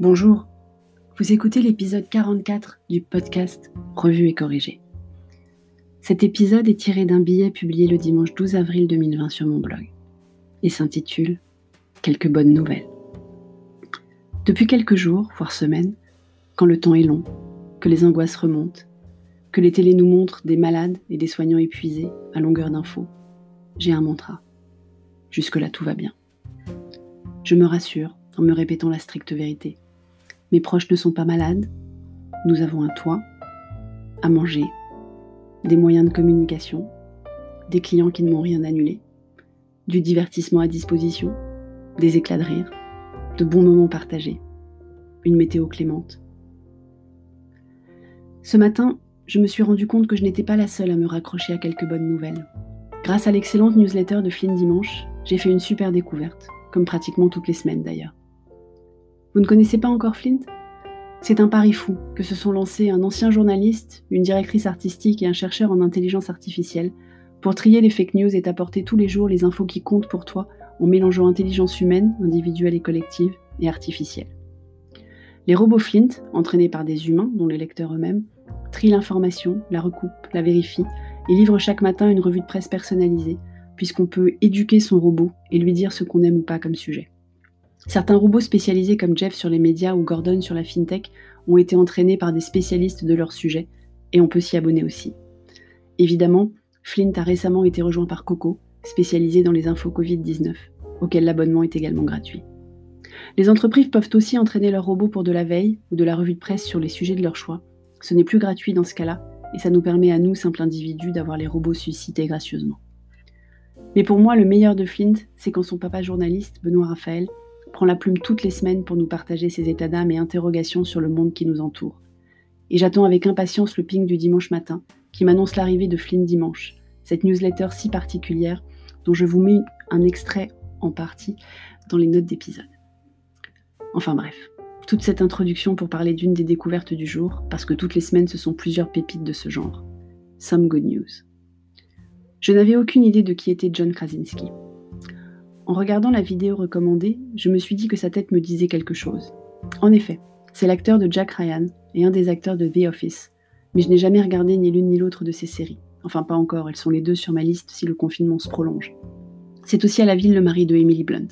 Bonjour, vous écoutez l'épisode 44 du podcast Revue et corrigé. Cet épisode est tiré d'un billet publié le dimanche 12 avril 2020 sur mon blog et s'intitule Quelques bonnes nouvelles. Depuis quelques jours, voire semaines, quand le temps est long, que les angoisses remontent, que les télés nous montrent des malades et des soignants épuisés à longueur d'infos, j'ai un mantra. Jusque-là, tout va bien. Je me rassure en me répétant la stricte vérité. Mes proches ne sont pas malades, nous avons un toit, à manger, des moyens de communication, des clients qui ne m'ont rien annulé, du divertissement à disposition, des éclats de rire, de bons moments partagés, une météo clémente. Ce matin, je me suis rendu compte que je n'étais pas la seule à me raccrocher à quelques bonnes nouvelles. Grâce à l'excellente newsletter de Flynn Dimanche, j'ai fait une super découverte, comme pratiquement toutes les semaines d'ailleurs. Vous ne connaissez pas encore Flint? C'est un pari fou que se sont lancés un ancien journaliste, une directrice artistique et un chercheur en intelligence artificielle pour trier les fake news et t'apporter tous les jours les infos qui comptent pour toi en mélangeant intelligence humaine, individuelle et collective, et artificielle. Les robots Flint, entraînés par des humains, dont les lecteurs eux-mêmes, trient l'information, la recoupent, la vérifient et livrent chaque matin une revue de presse personnalisée, puisqu'on peut éduquer son robot et lui dire ce qu'on aime ou pas comme sujet. Certains robots spécialisés comme Jeff sur les médias ou Gordon sur la fintech ont été entraînés par des spécialistes de leur sujet, et on peut s'y abonner aussi. Évidemment, Flint a récemment été rejoint par Coco, spécialisé dans les infos Covid-19, auquel l'abonnement est également gratuit. Les entreprises peuvent aussi entraîner leurs robots pour de la veille ou de la revue de presse sur les sujets de leur choix. Ce n'est plus gratuit dans ce cas-là, et ça nous permet à nous, simples individus, d'avoir les robots suscités gracieusement. Mais pour moi, le meilleur de Flint, c'est quand son papa journaliste, Benoît Raphaël, prend la plume toutes les semaines pour nous partager ses états d'âme et interrogations sur le monde qui nous entoure. Et j'attends avec impatience le ping du dimanche matin, qui m'annonce l'arrivée de Flynn Dimanche, cette newsletter si particulière dont je vous mets un extrait en partie dans les notes d'épisode. Enfin bref, toute cette introduction pour parler d'une des découvertes du jour, parce que toutes les semaines ce sont plusieurs pépites de ce genre. Some good news. Je n'avais aucune idée de qui était John Krasinski. En regardant la vidéo recommandée, je me suis dit que sa tête me disait quelque chose. En effet, c'est l'acteur de Jack Ryan et un des acteurs de The Office, mais je n'ai jamais regardé ni l'une ni l'autre de ces séries. Enfin, pas encore, elles sont les deux sur ma liste si le confinement se prolonge. C'est aussi à la ville le mari de Emily Blunt.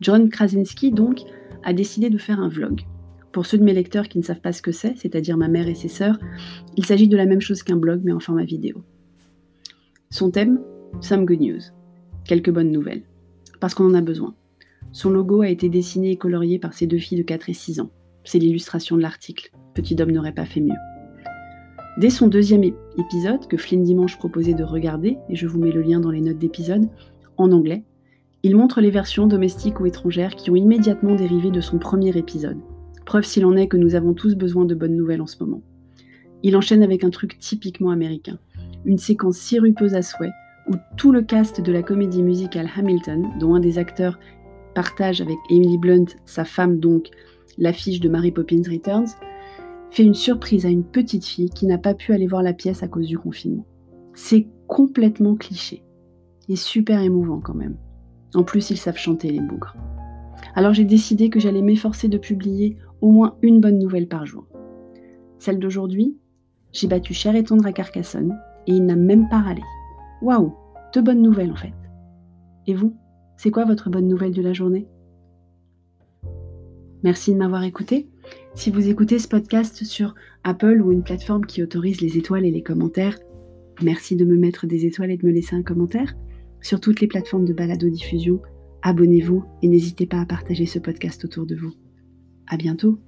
John Krasinski, donc, a décidé de faire un vlog. Pour ceux de mes lecteurs qui ne savent pas ce que c'est, c'est-à-dire ma mère et ses sœurs, il s'agit de la même chose qu'un blog mais en format vidéo. Son thème Some good news. Quelques bonnes nouvelles parce qu'on en a besoin. Son logo a été dessiné et colorié par ses deux filles de 4 et 6 ans. C'est l'illustration de l'article. Petit homme n'aurait pas fait mieux. Dès son deuxième épisode, que Flynn Dimanche proposait de regarder, et je vous mets le lien dans les notes d'épisode, en anglais, il montre les versions domestiques ou étrangères qui ont immédiatement dérivé de son premier épisode. Preuve s'il en est que nous avons tous besoin de bonnes nouvelles en ce moment. Il enchaîne avec un truc typiquement américain. Une séquence sirupeuse à souhait, où tout le cast de la comédie musicale Hamilton, dont un des acteurs partage avec Emily Blunt, sa femme donc, l'affiche de Mary Poppins Returns, fait une surprise à une petite fille qui n'a pas pu aller voir la pièce à cause du confinement. C'est complètement cliché et super émouvant quand même. En plus, ils savent chanter les bougres. Alors j'ai décidé que j'allais m'efforcer de publier au moins une bonne nouvelle par jour. Celle d'aujourd'hui, j'ai battu cher et tendre à Carcassonne et il n'a même pas râlé. Waouh, deux bonnes nouvelles en fait. Et vous, c'est quoi votre bonne nouvelle de la journée? Merci de m'avoir écouté. Si vous écoutez ce podcast sur Apple ou une plateforme qui autorise les étoiles et les commentaires, merci de me mettre des étoiles et de me laisser un commentaire. Sur toutes les plateformes de balado-diffusion, abonnez-vous et n'hésitez pas à partager ce podcast autour de vous. À bientôt!